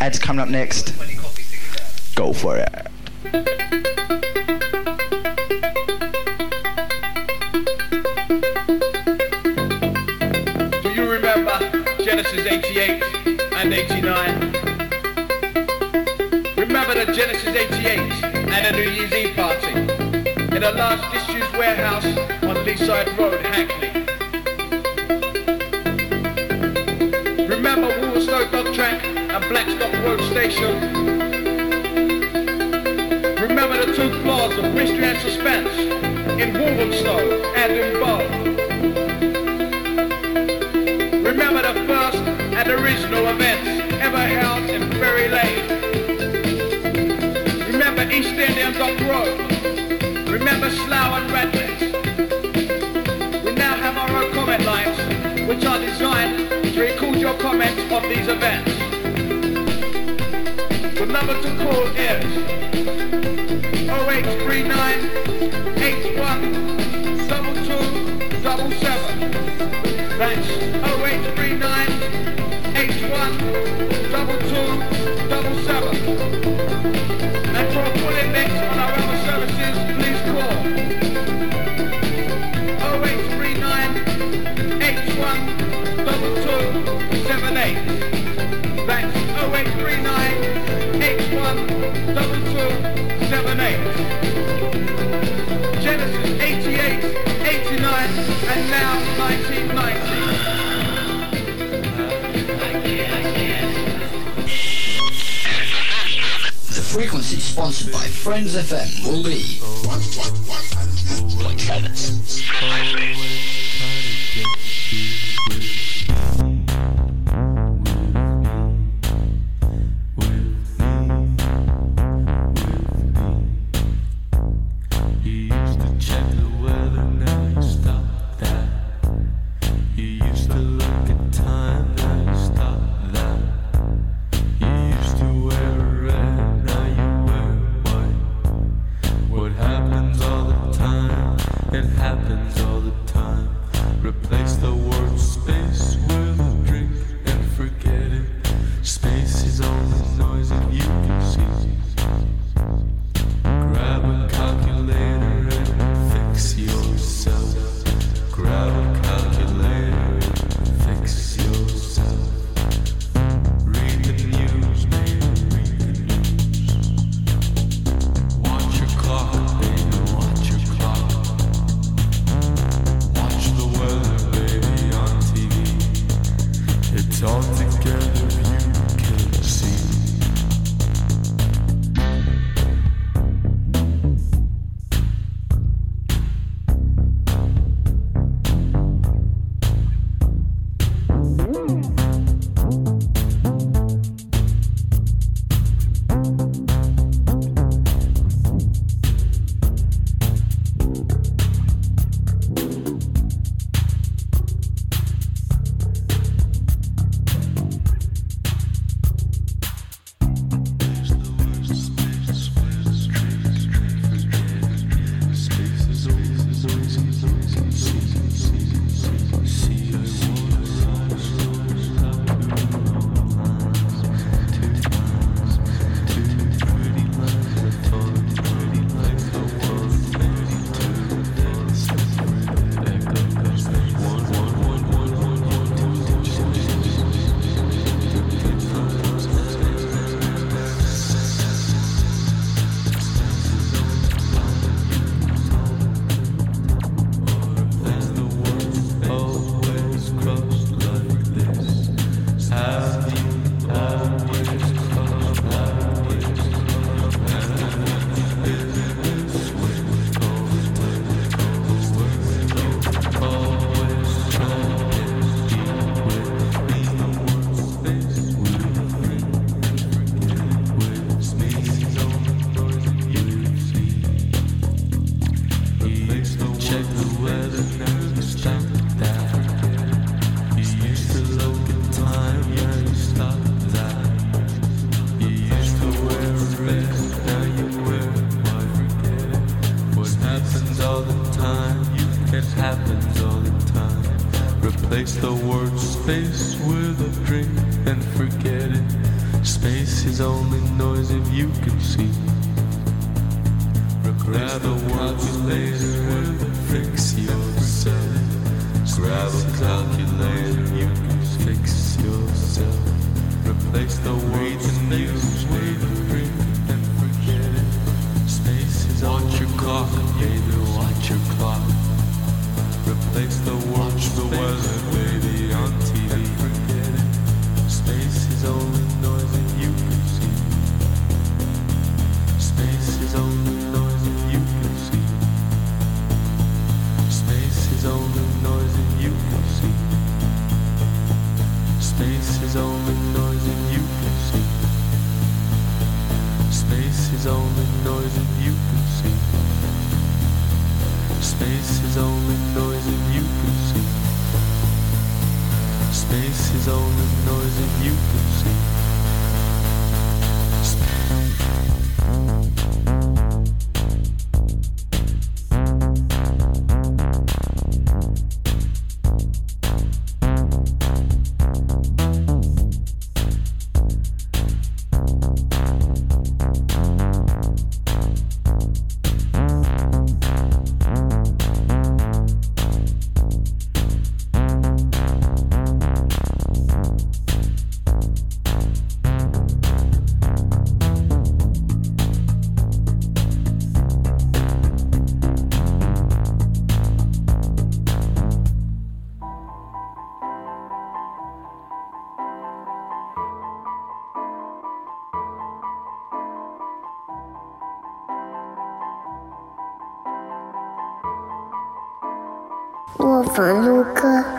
Ed's coming up next. Go for it. Genesis 88 and 89. Remember the Genesis 88 and the New Year's Eve party in a large disused warehouse on Leaside Road, Hackney. workstation. Remember the two floors of mystery and suspense in Wolverstone and in Bow. Remember the first and original events ever held in Ferry Lane. Remember East Indian Dock Road. Remember Slough and Redlands. We now have our own comment lines, which are designed to record your comments on these events number to call is 0839 81 sponsored by Friends FM will be. Like tennis. 房录歌。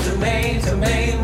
afraid to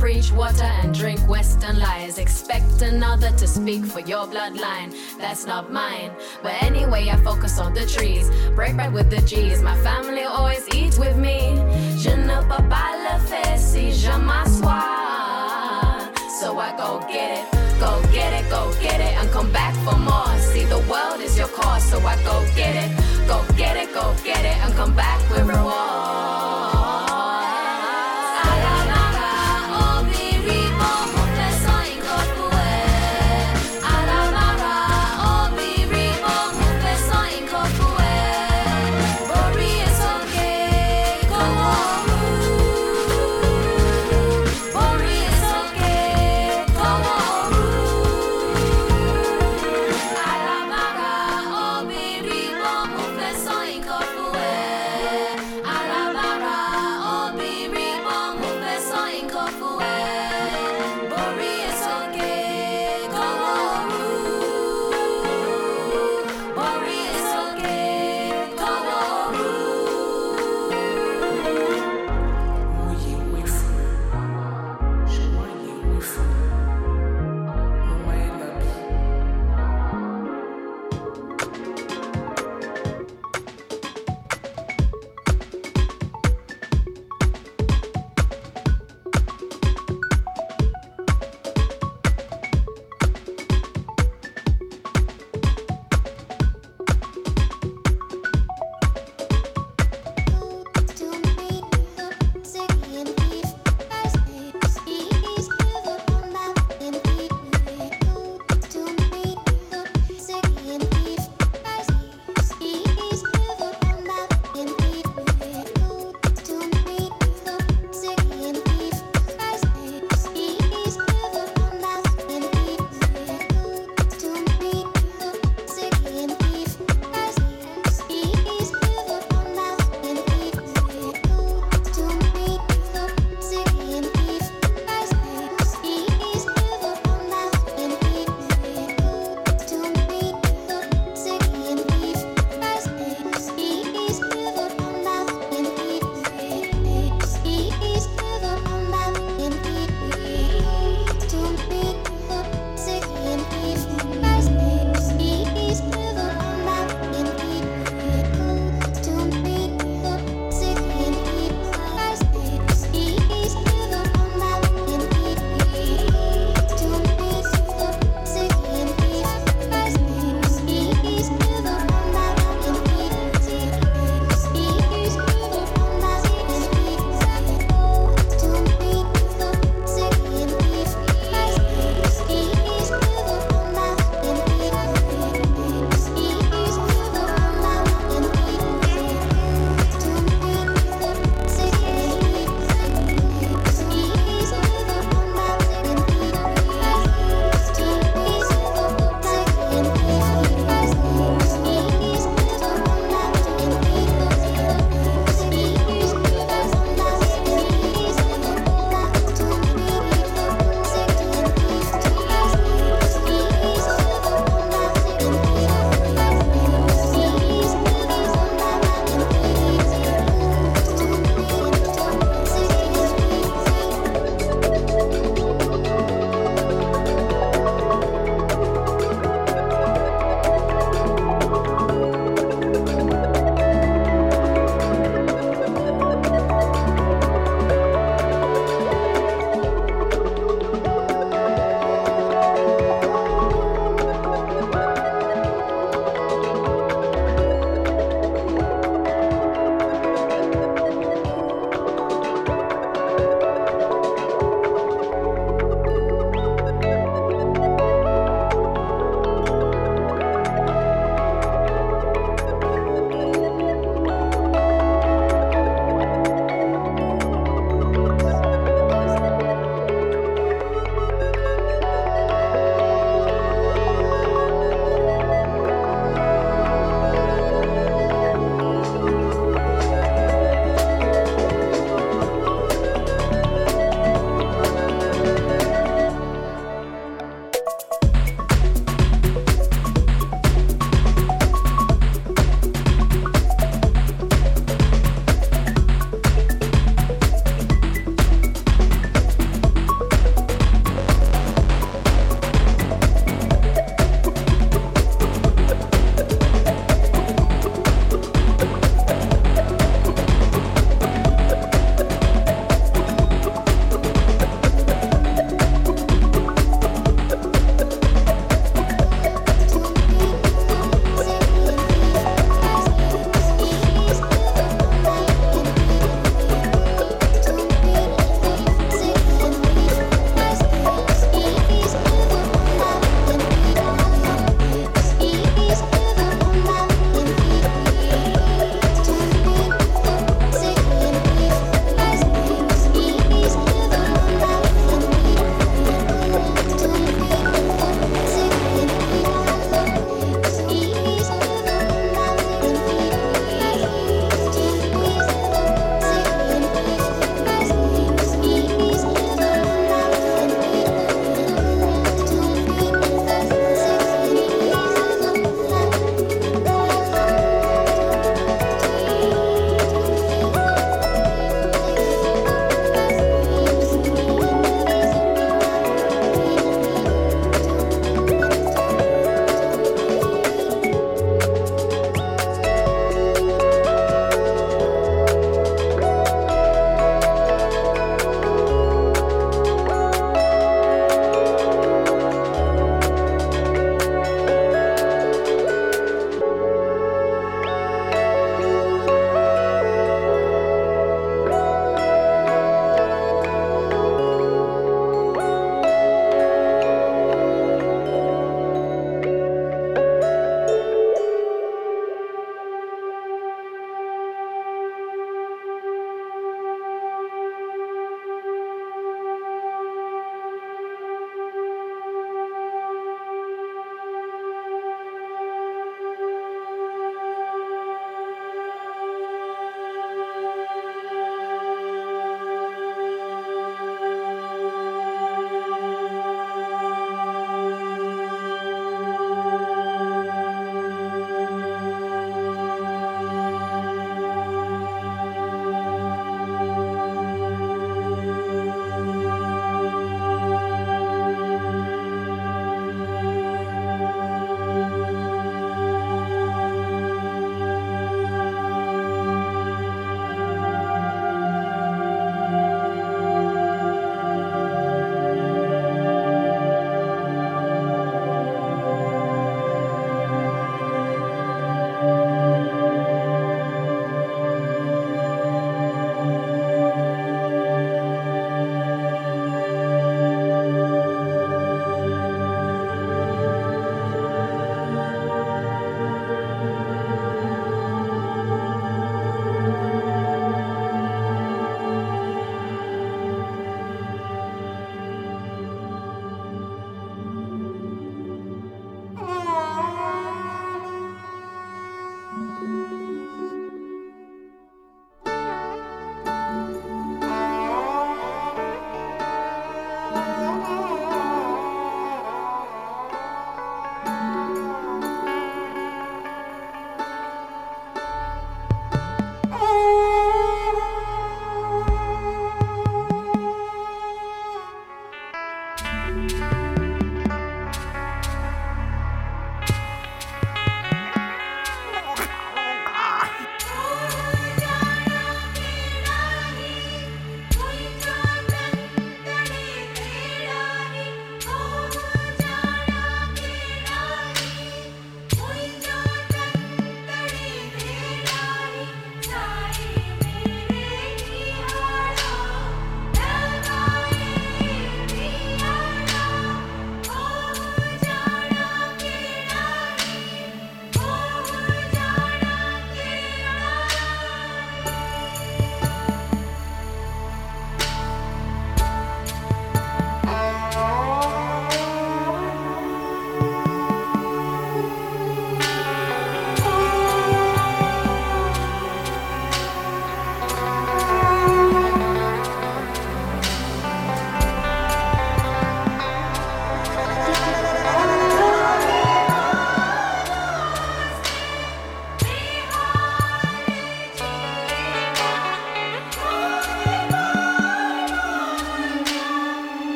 preach water and drink Western lies. Expect another to speak for your bloodline. That's not mine. But anyway, I focus on the trees. Break bread with the G's. My family always eats with me. Je ne peux pas le faire si je m'assois. So I go get it, go get it, go get it, and come back for more. See, the world is your cause, so I go get it, go get it, go get it, and come back with reward.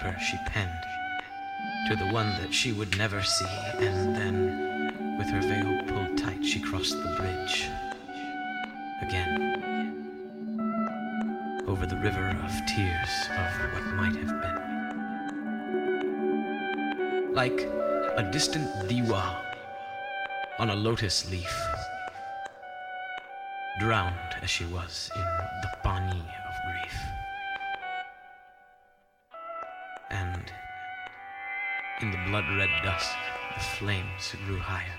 Paper she penned to the one that she would never see, and then, with her veil pulled tight, she crossed the bridge again over the river of tears of what might have been. Like a distant diwa on a lotus leaf, drowned as she was in the pani in the blood red dusk, the flames grew higher.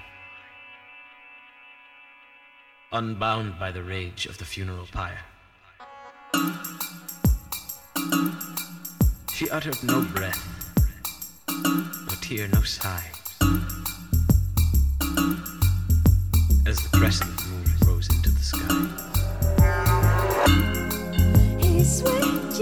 Unbound by the rage of the funeral pyre. She uttered no breath, no tear, no sigh. As the crescent moon rose into the sky. His sweet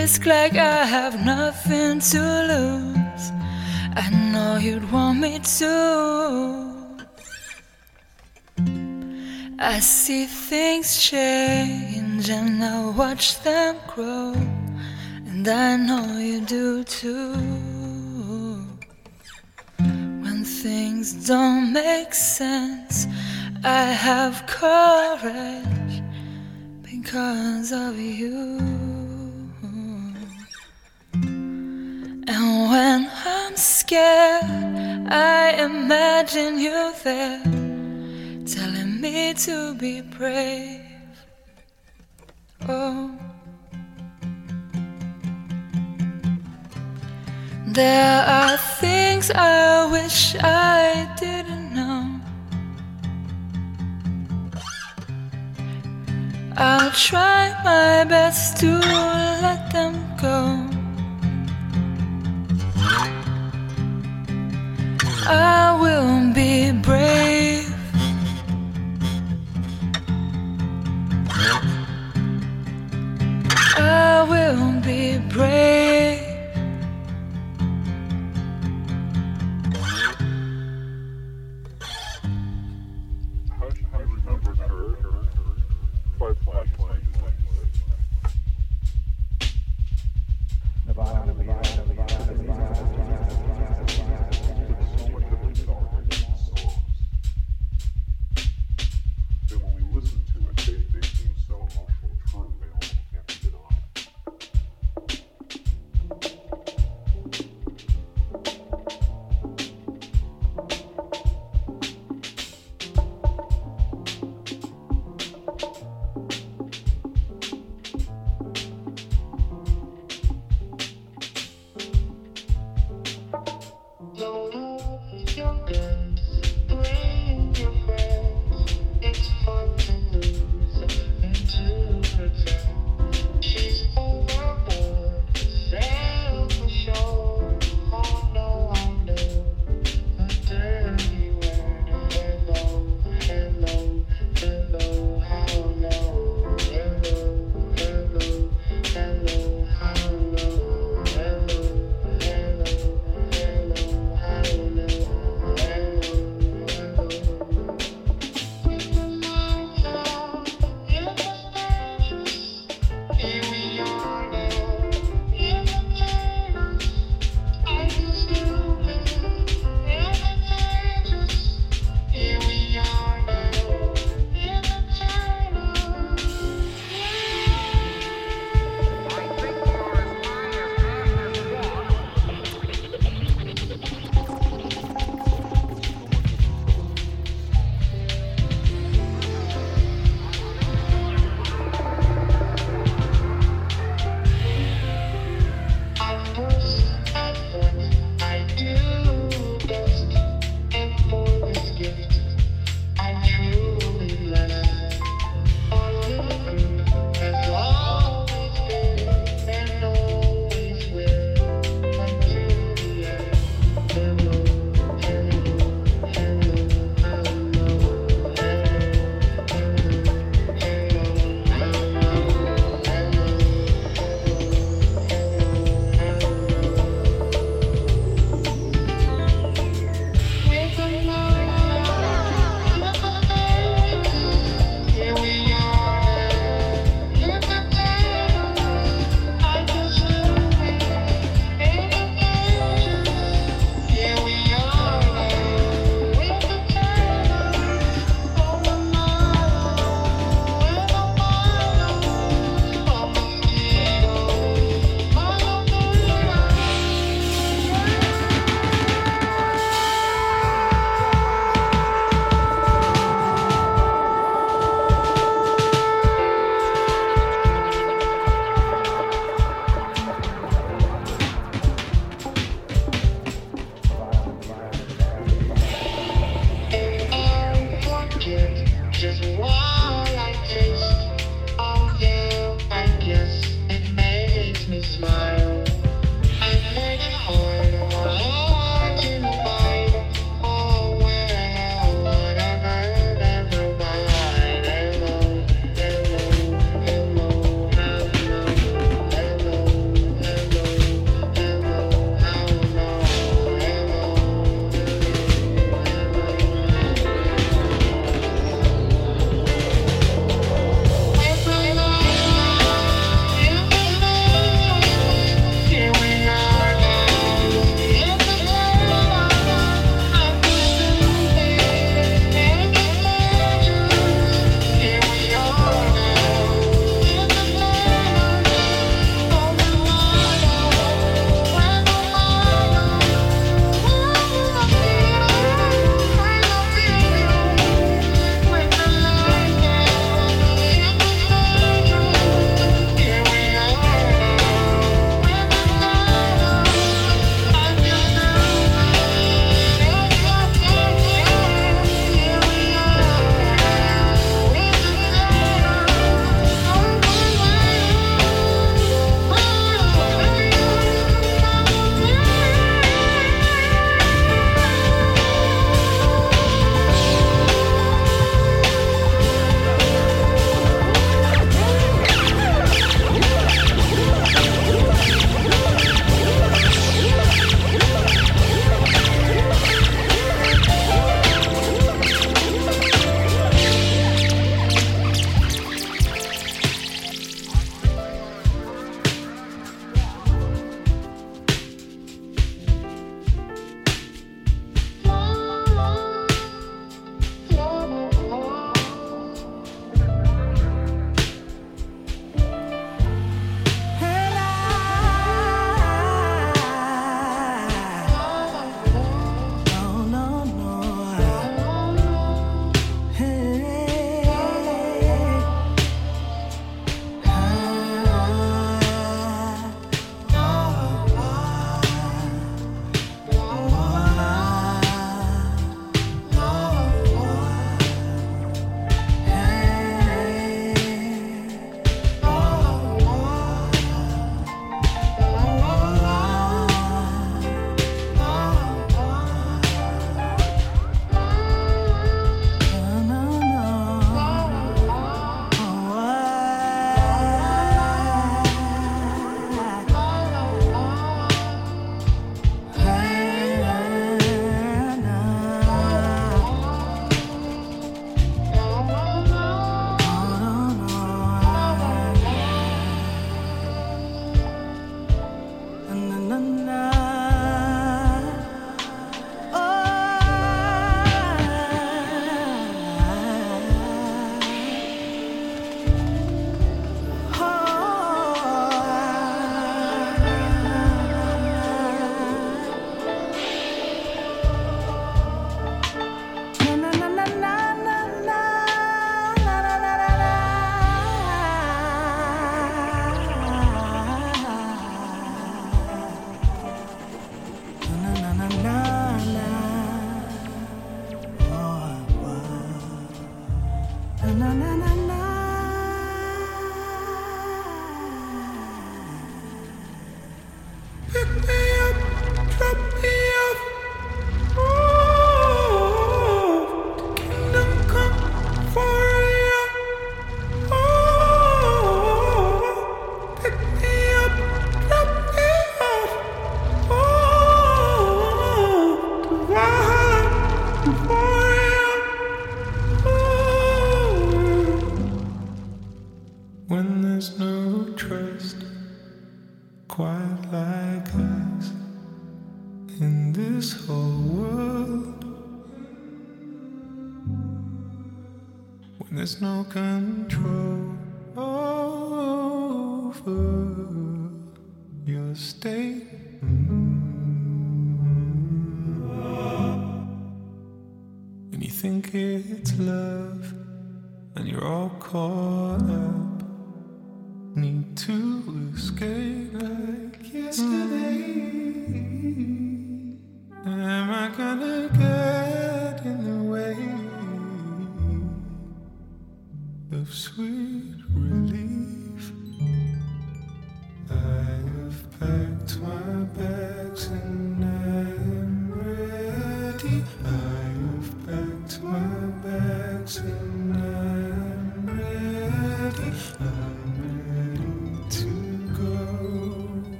risk like I have nothing to lose. I know you'd want me to. I see things change and I watch them grow. And I know you do too. When things don't make sense, I have courage because of you. And when I'm scared, I imagine you there telling me to be brave. Oh. There are things I wish I didn't know. I'll try my best to I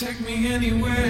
take me anywhere.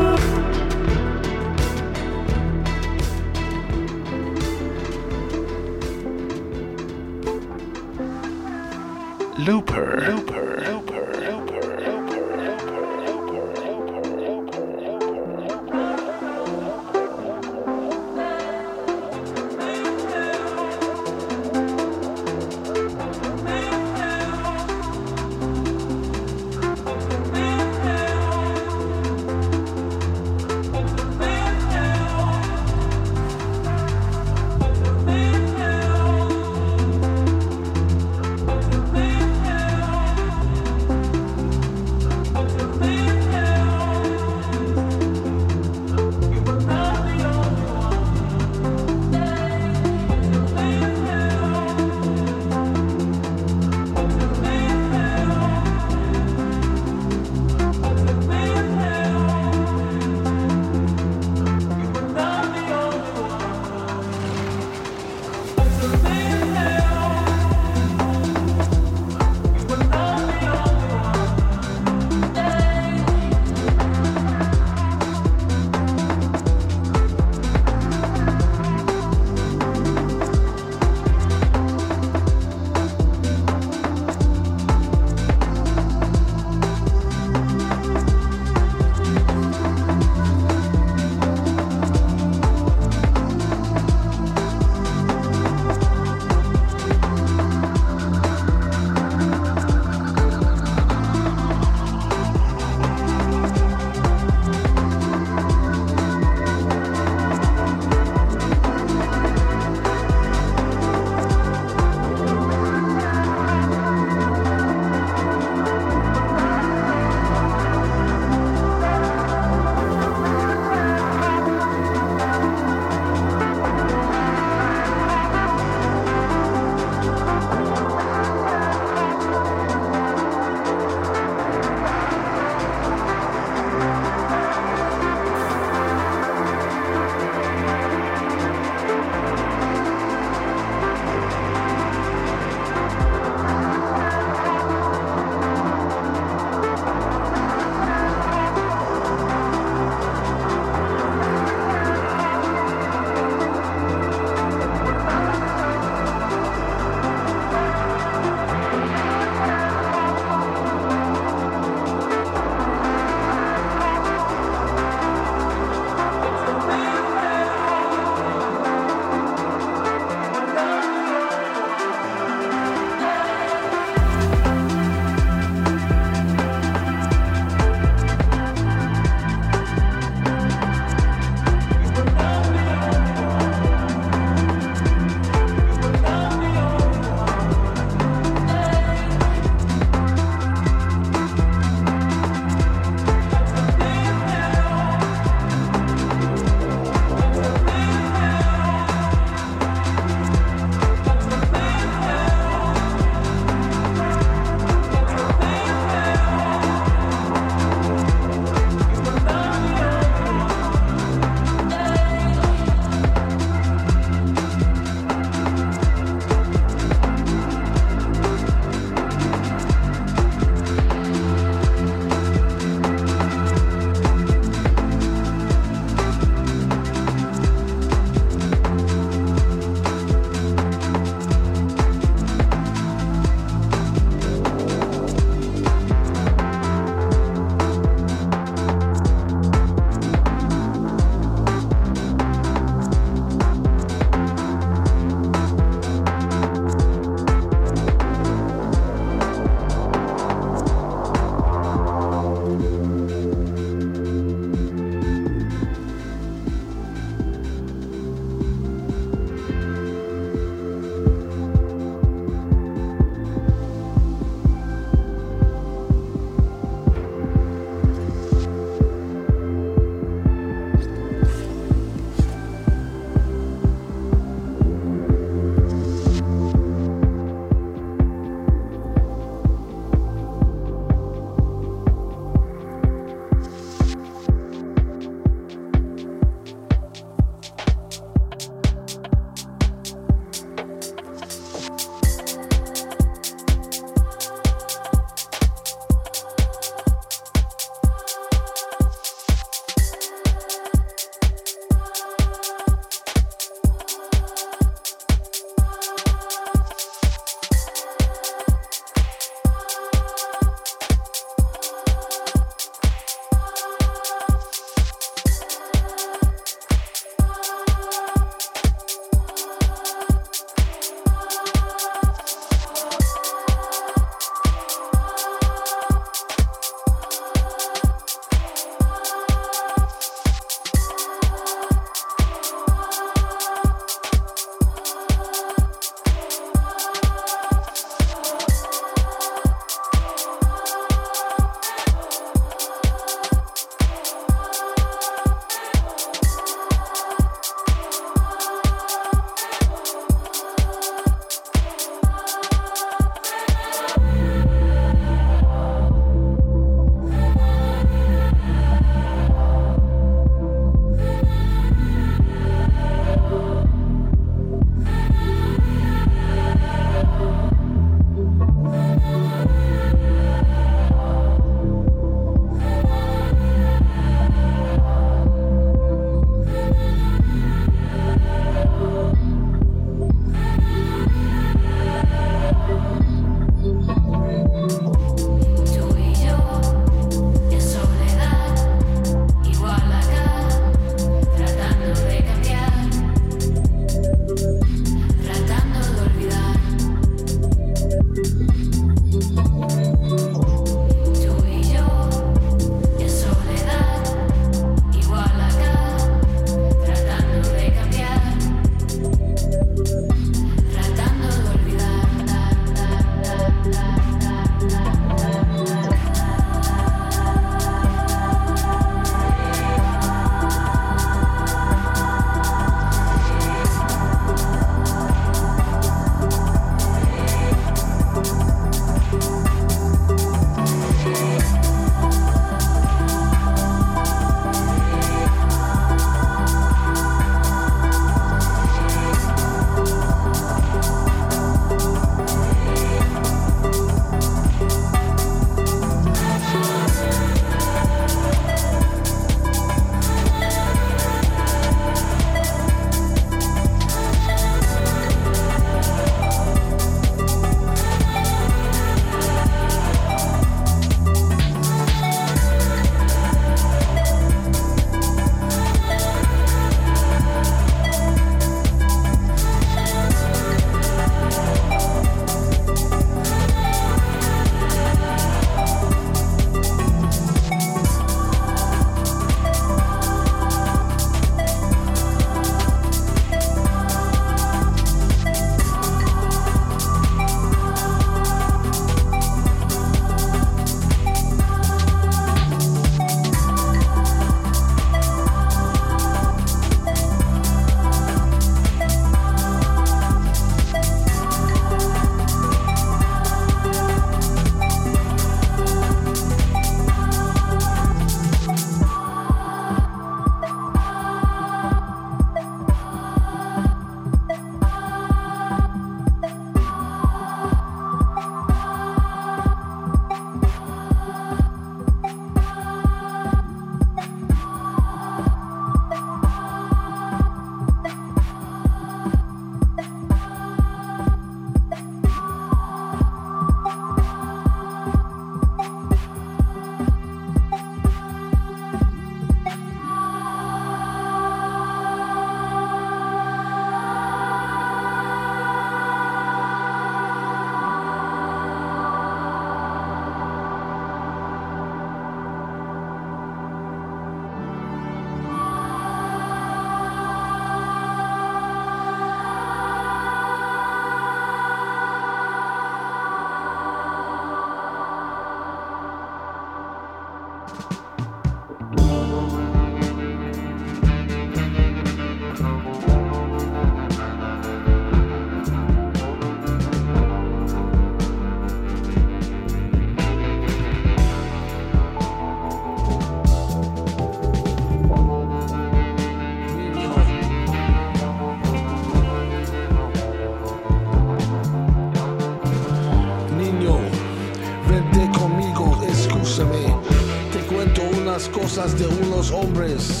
Unos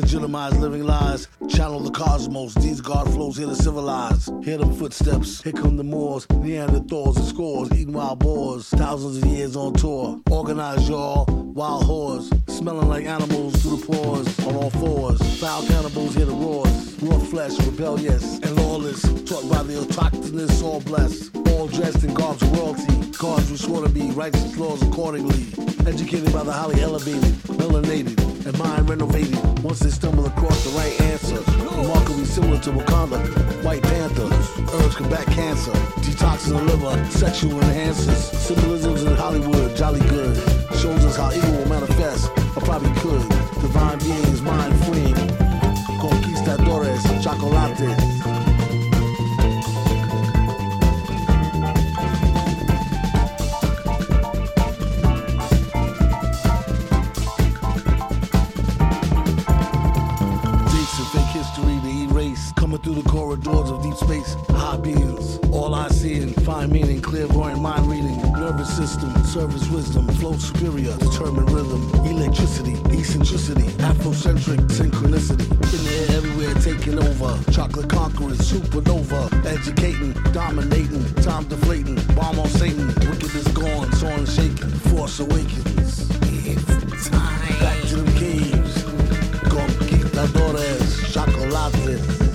Legitimize living lies, channel the cosmos. These God flows here to civilize. Hear them footsteps, here come the Moors, Neanderthals and scores, eating wild boars. Thousands of years on tour. Organize y'all, wild whores, smelling like animals through the pores on all fours. Foul cannibals hear the roars, raw flesh, rebellious and lawless. Taught by the autochthonous, all blessed, all dressed in garbs of royalty. Gods we swore to be, righteous laws accordingly. Educated by the highly elevated, melanated, and mind renovated. Once they stumble across the right answer, remarkably similar to Wakanda, White Panther, herbs combat cancer, detoxing the liver, sexual enhancers, symbolisms in Hollywood, jolly good. Shows us how evil will manifest, or probably could. Divine beings, mind freeing, conquistadores, chocolates. The corridors of deep space. High beams. All I see and find meaning. Clairvoyant mind reading. Nervous system. Service wisdom. Flow superior. Determined rhythm. Electricity. Eccentricity. Afrocentric synchronicity. In the air everywhere taking over. Chocolate conquerors. Supernova. Educating. Dominating. Time deflating. Bomb on Satan. Wickedness gone. Sworn shaken. Force awakens. It's time. Back to the caves. Conquistadores, chocolates.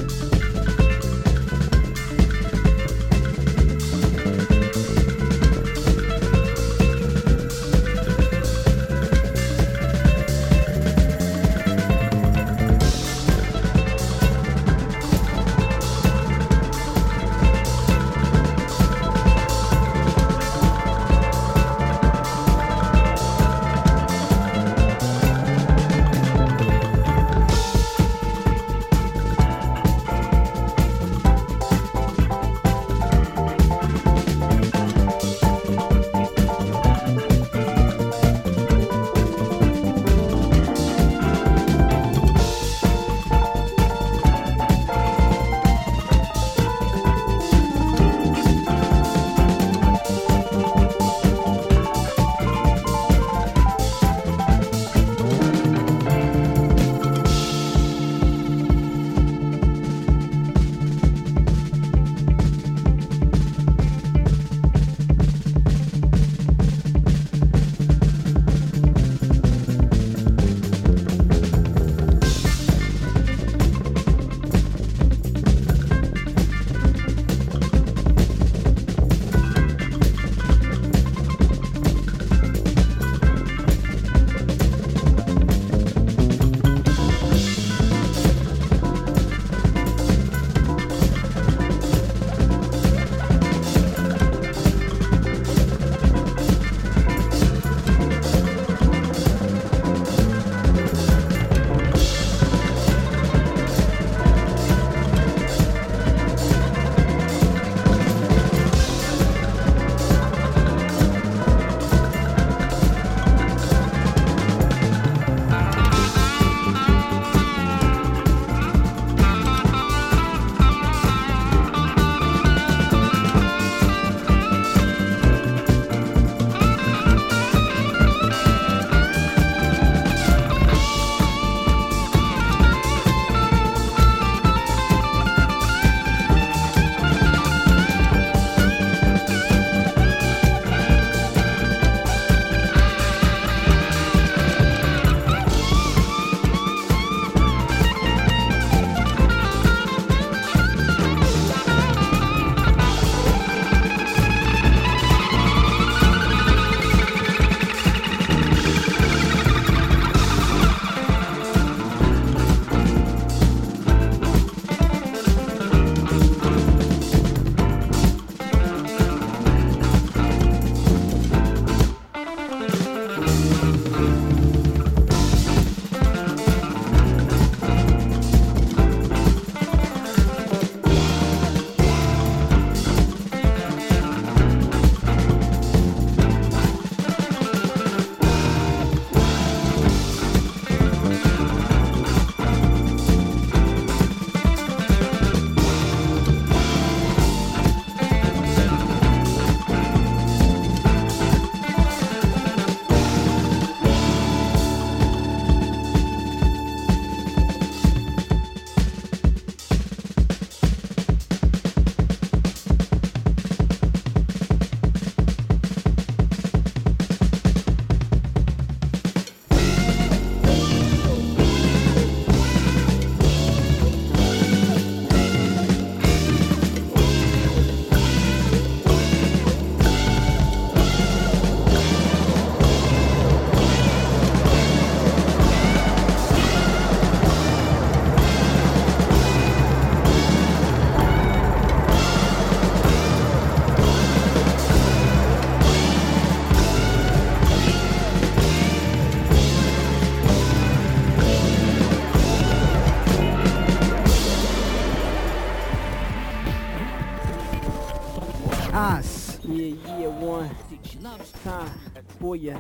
For ya.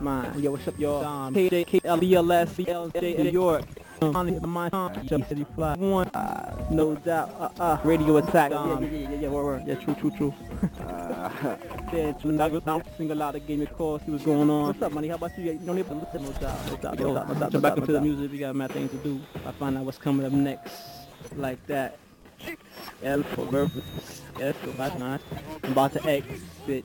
Mine. Yo, what's up, y'all? KJKLBLS, New York. My jump city fly one, uh, no doubt, uh, uh, radio attack, um, yeah, yeah, yeah, yeah, word, yeah, true, true, true. uh, yeah, to not now single out, gave me a call, see what's going on. What's up, money? How about you? You don't to listen, no doubt, no doubt, no doubt, no doubt. Jump back into the music, we got mad things to do. I find out what's coming up next, like that. L for birth, S for night. I'm about to exit.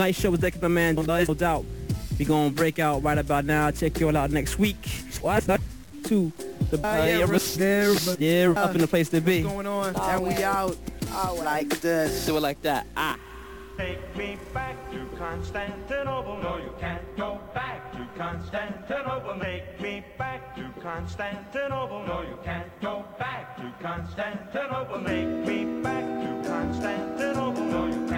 Tonight's show was Deck the Man, no doubt. We gonna break out right about now. Check y'all out next week. What's up to the uh, yeah, up in the place to be. What's going on? Oh, and we out. Oh, like this. Do it like that. Ah. Take me back to Constantinople. No, you can't go back to Constantinople. Take me back to Constantinople. No, you can't go back to Constantinople. Me back to Constantinople. No, you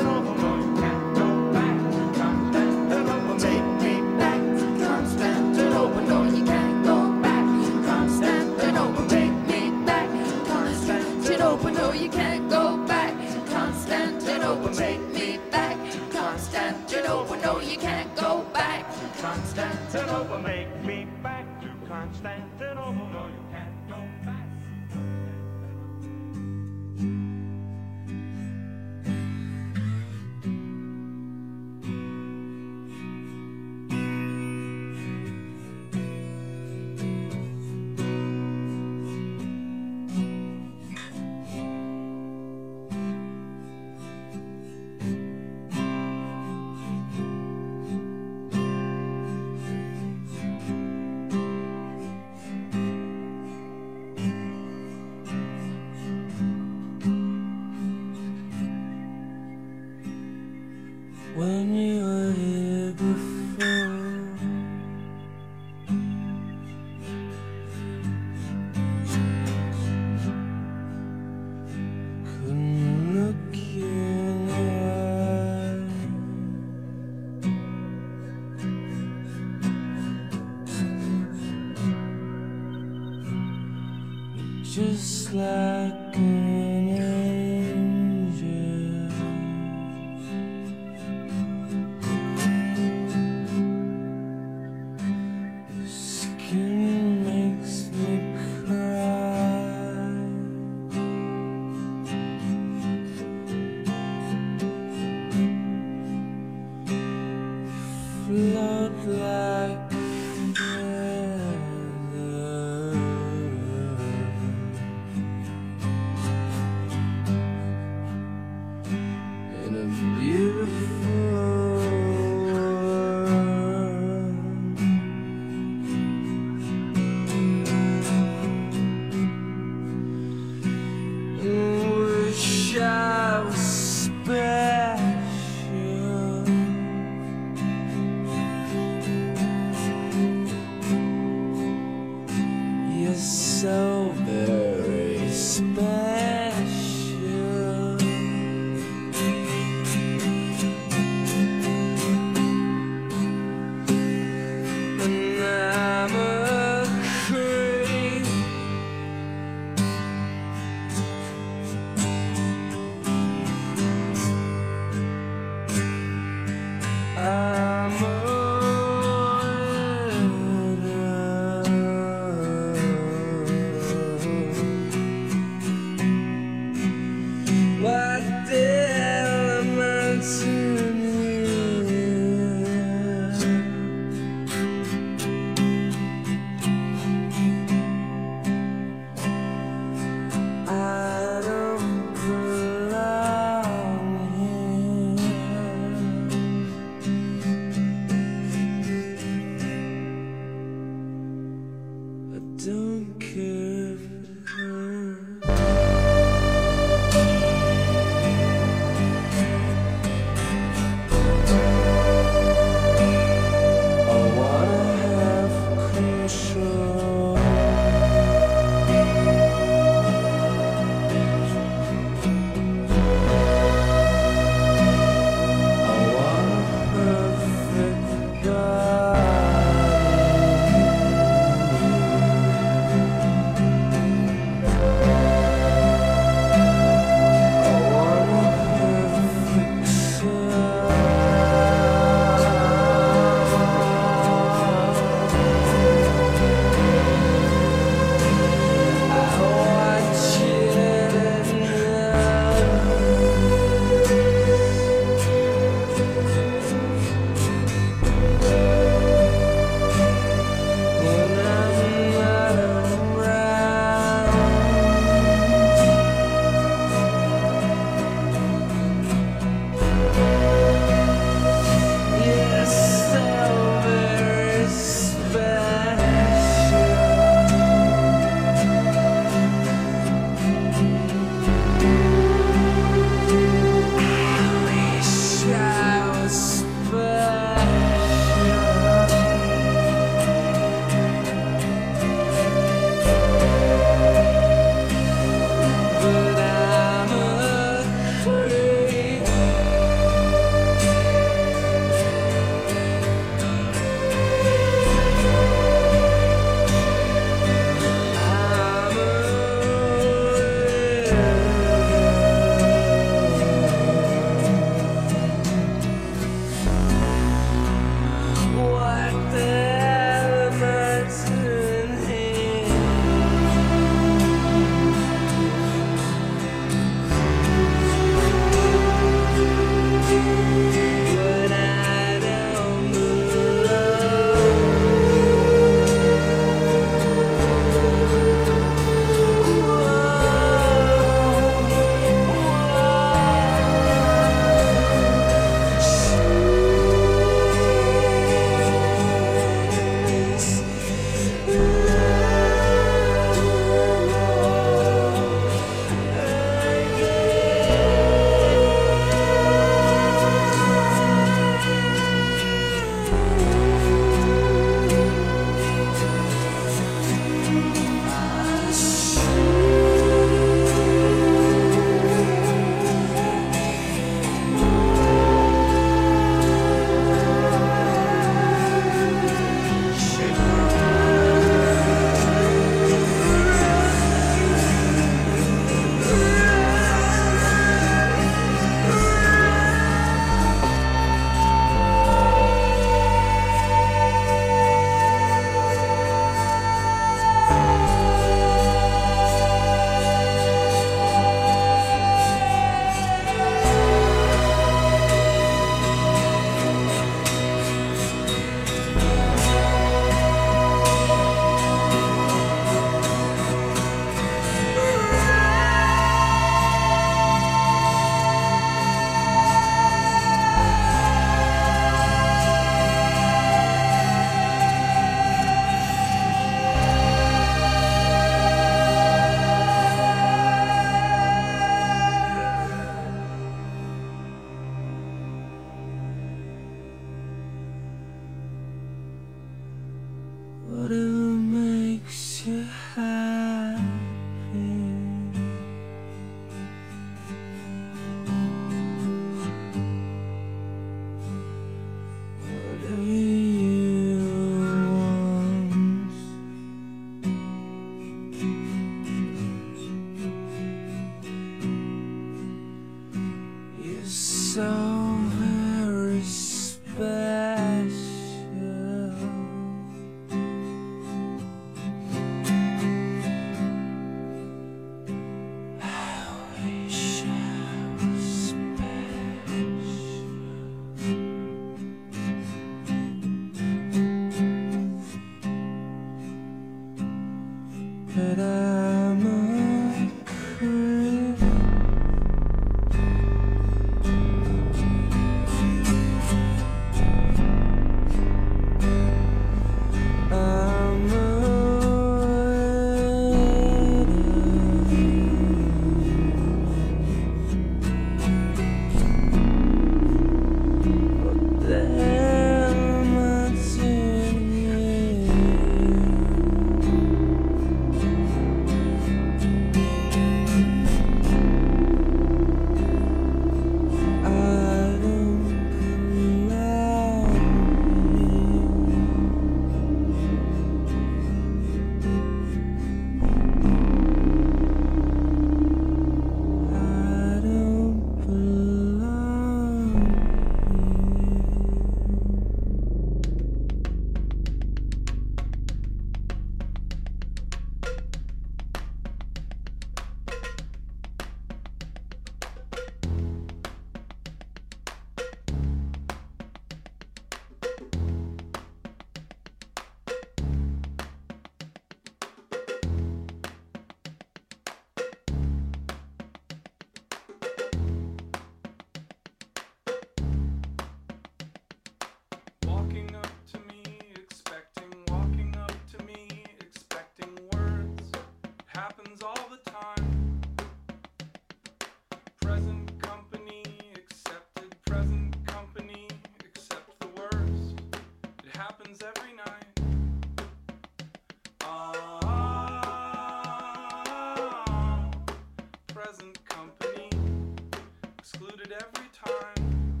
time.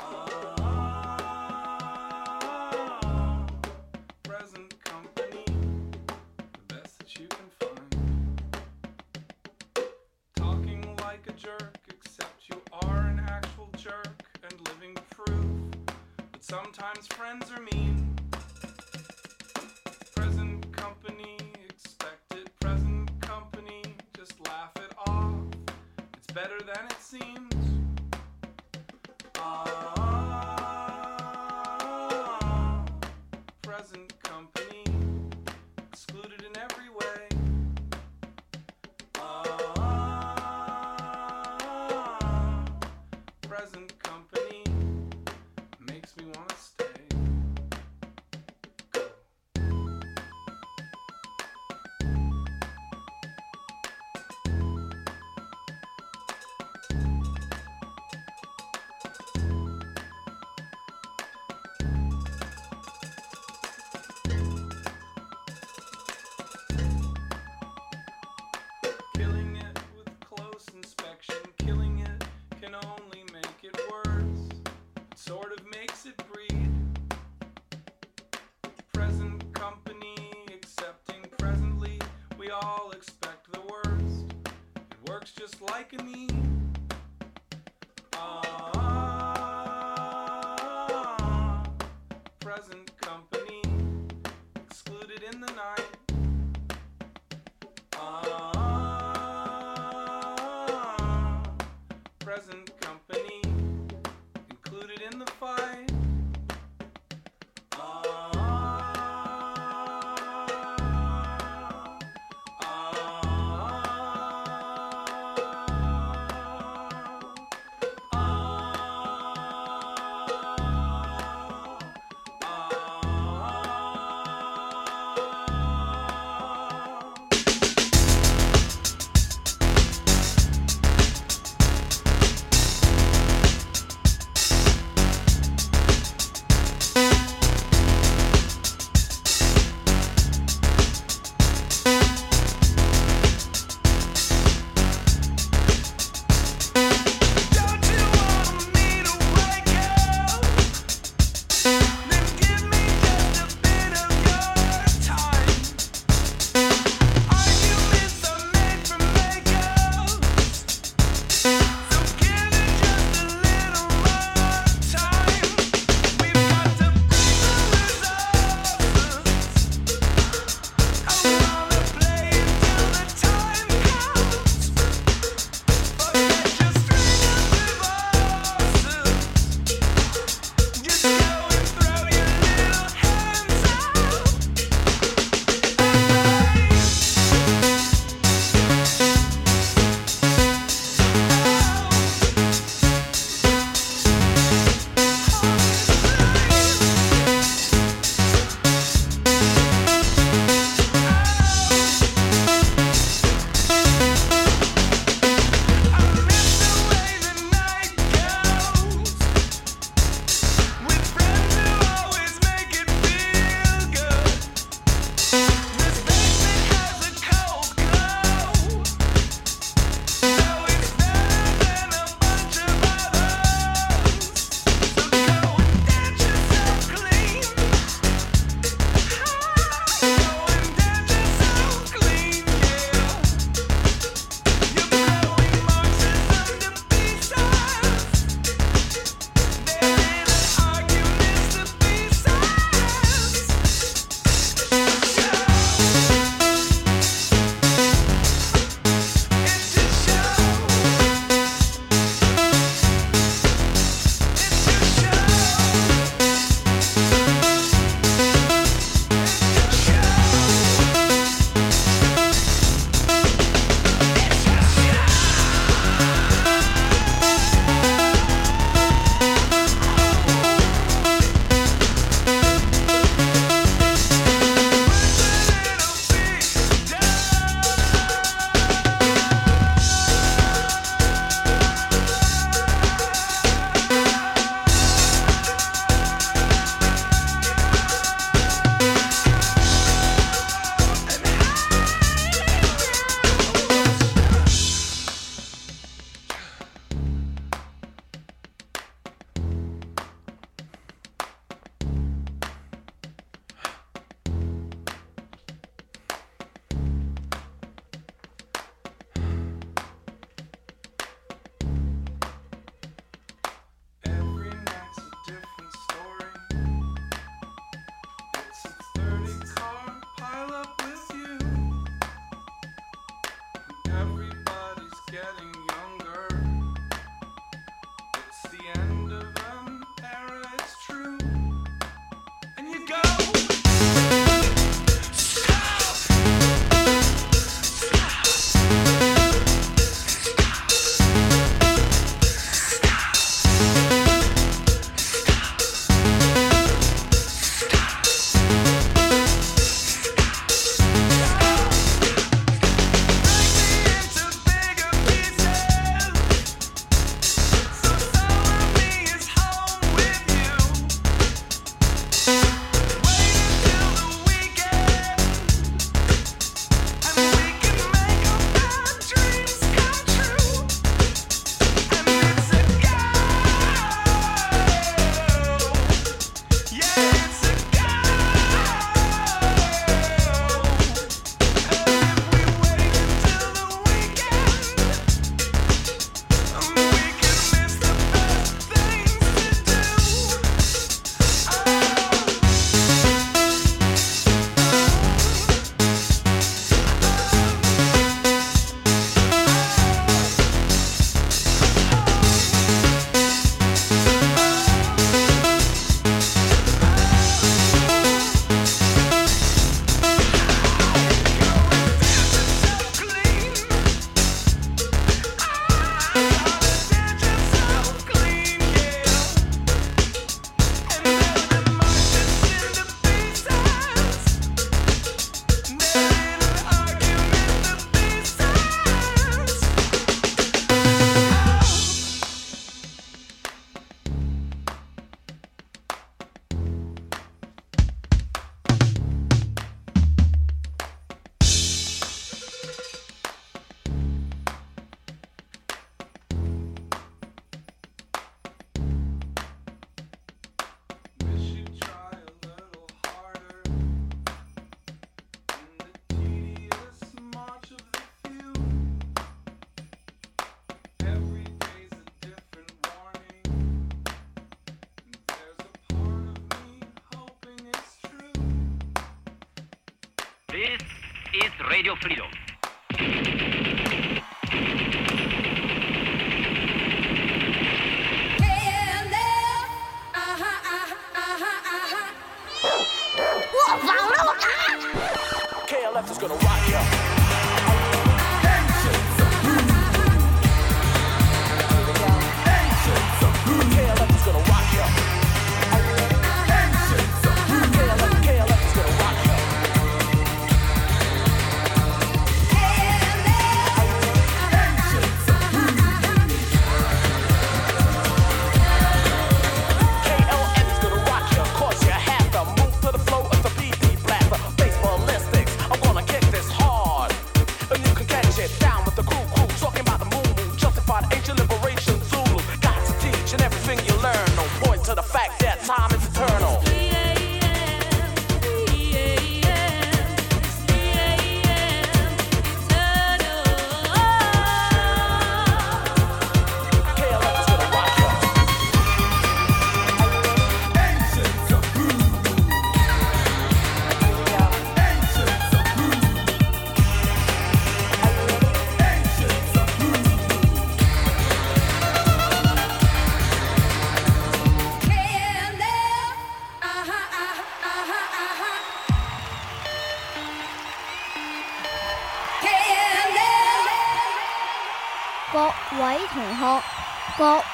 Ah, present company, the best that you can find. Talking like a jerk, except you are an actual jerk and living proof sometimes friends are mean. liking me.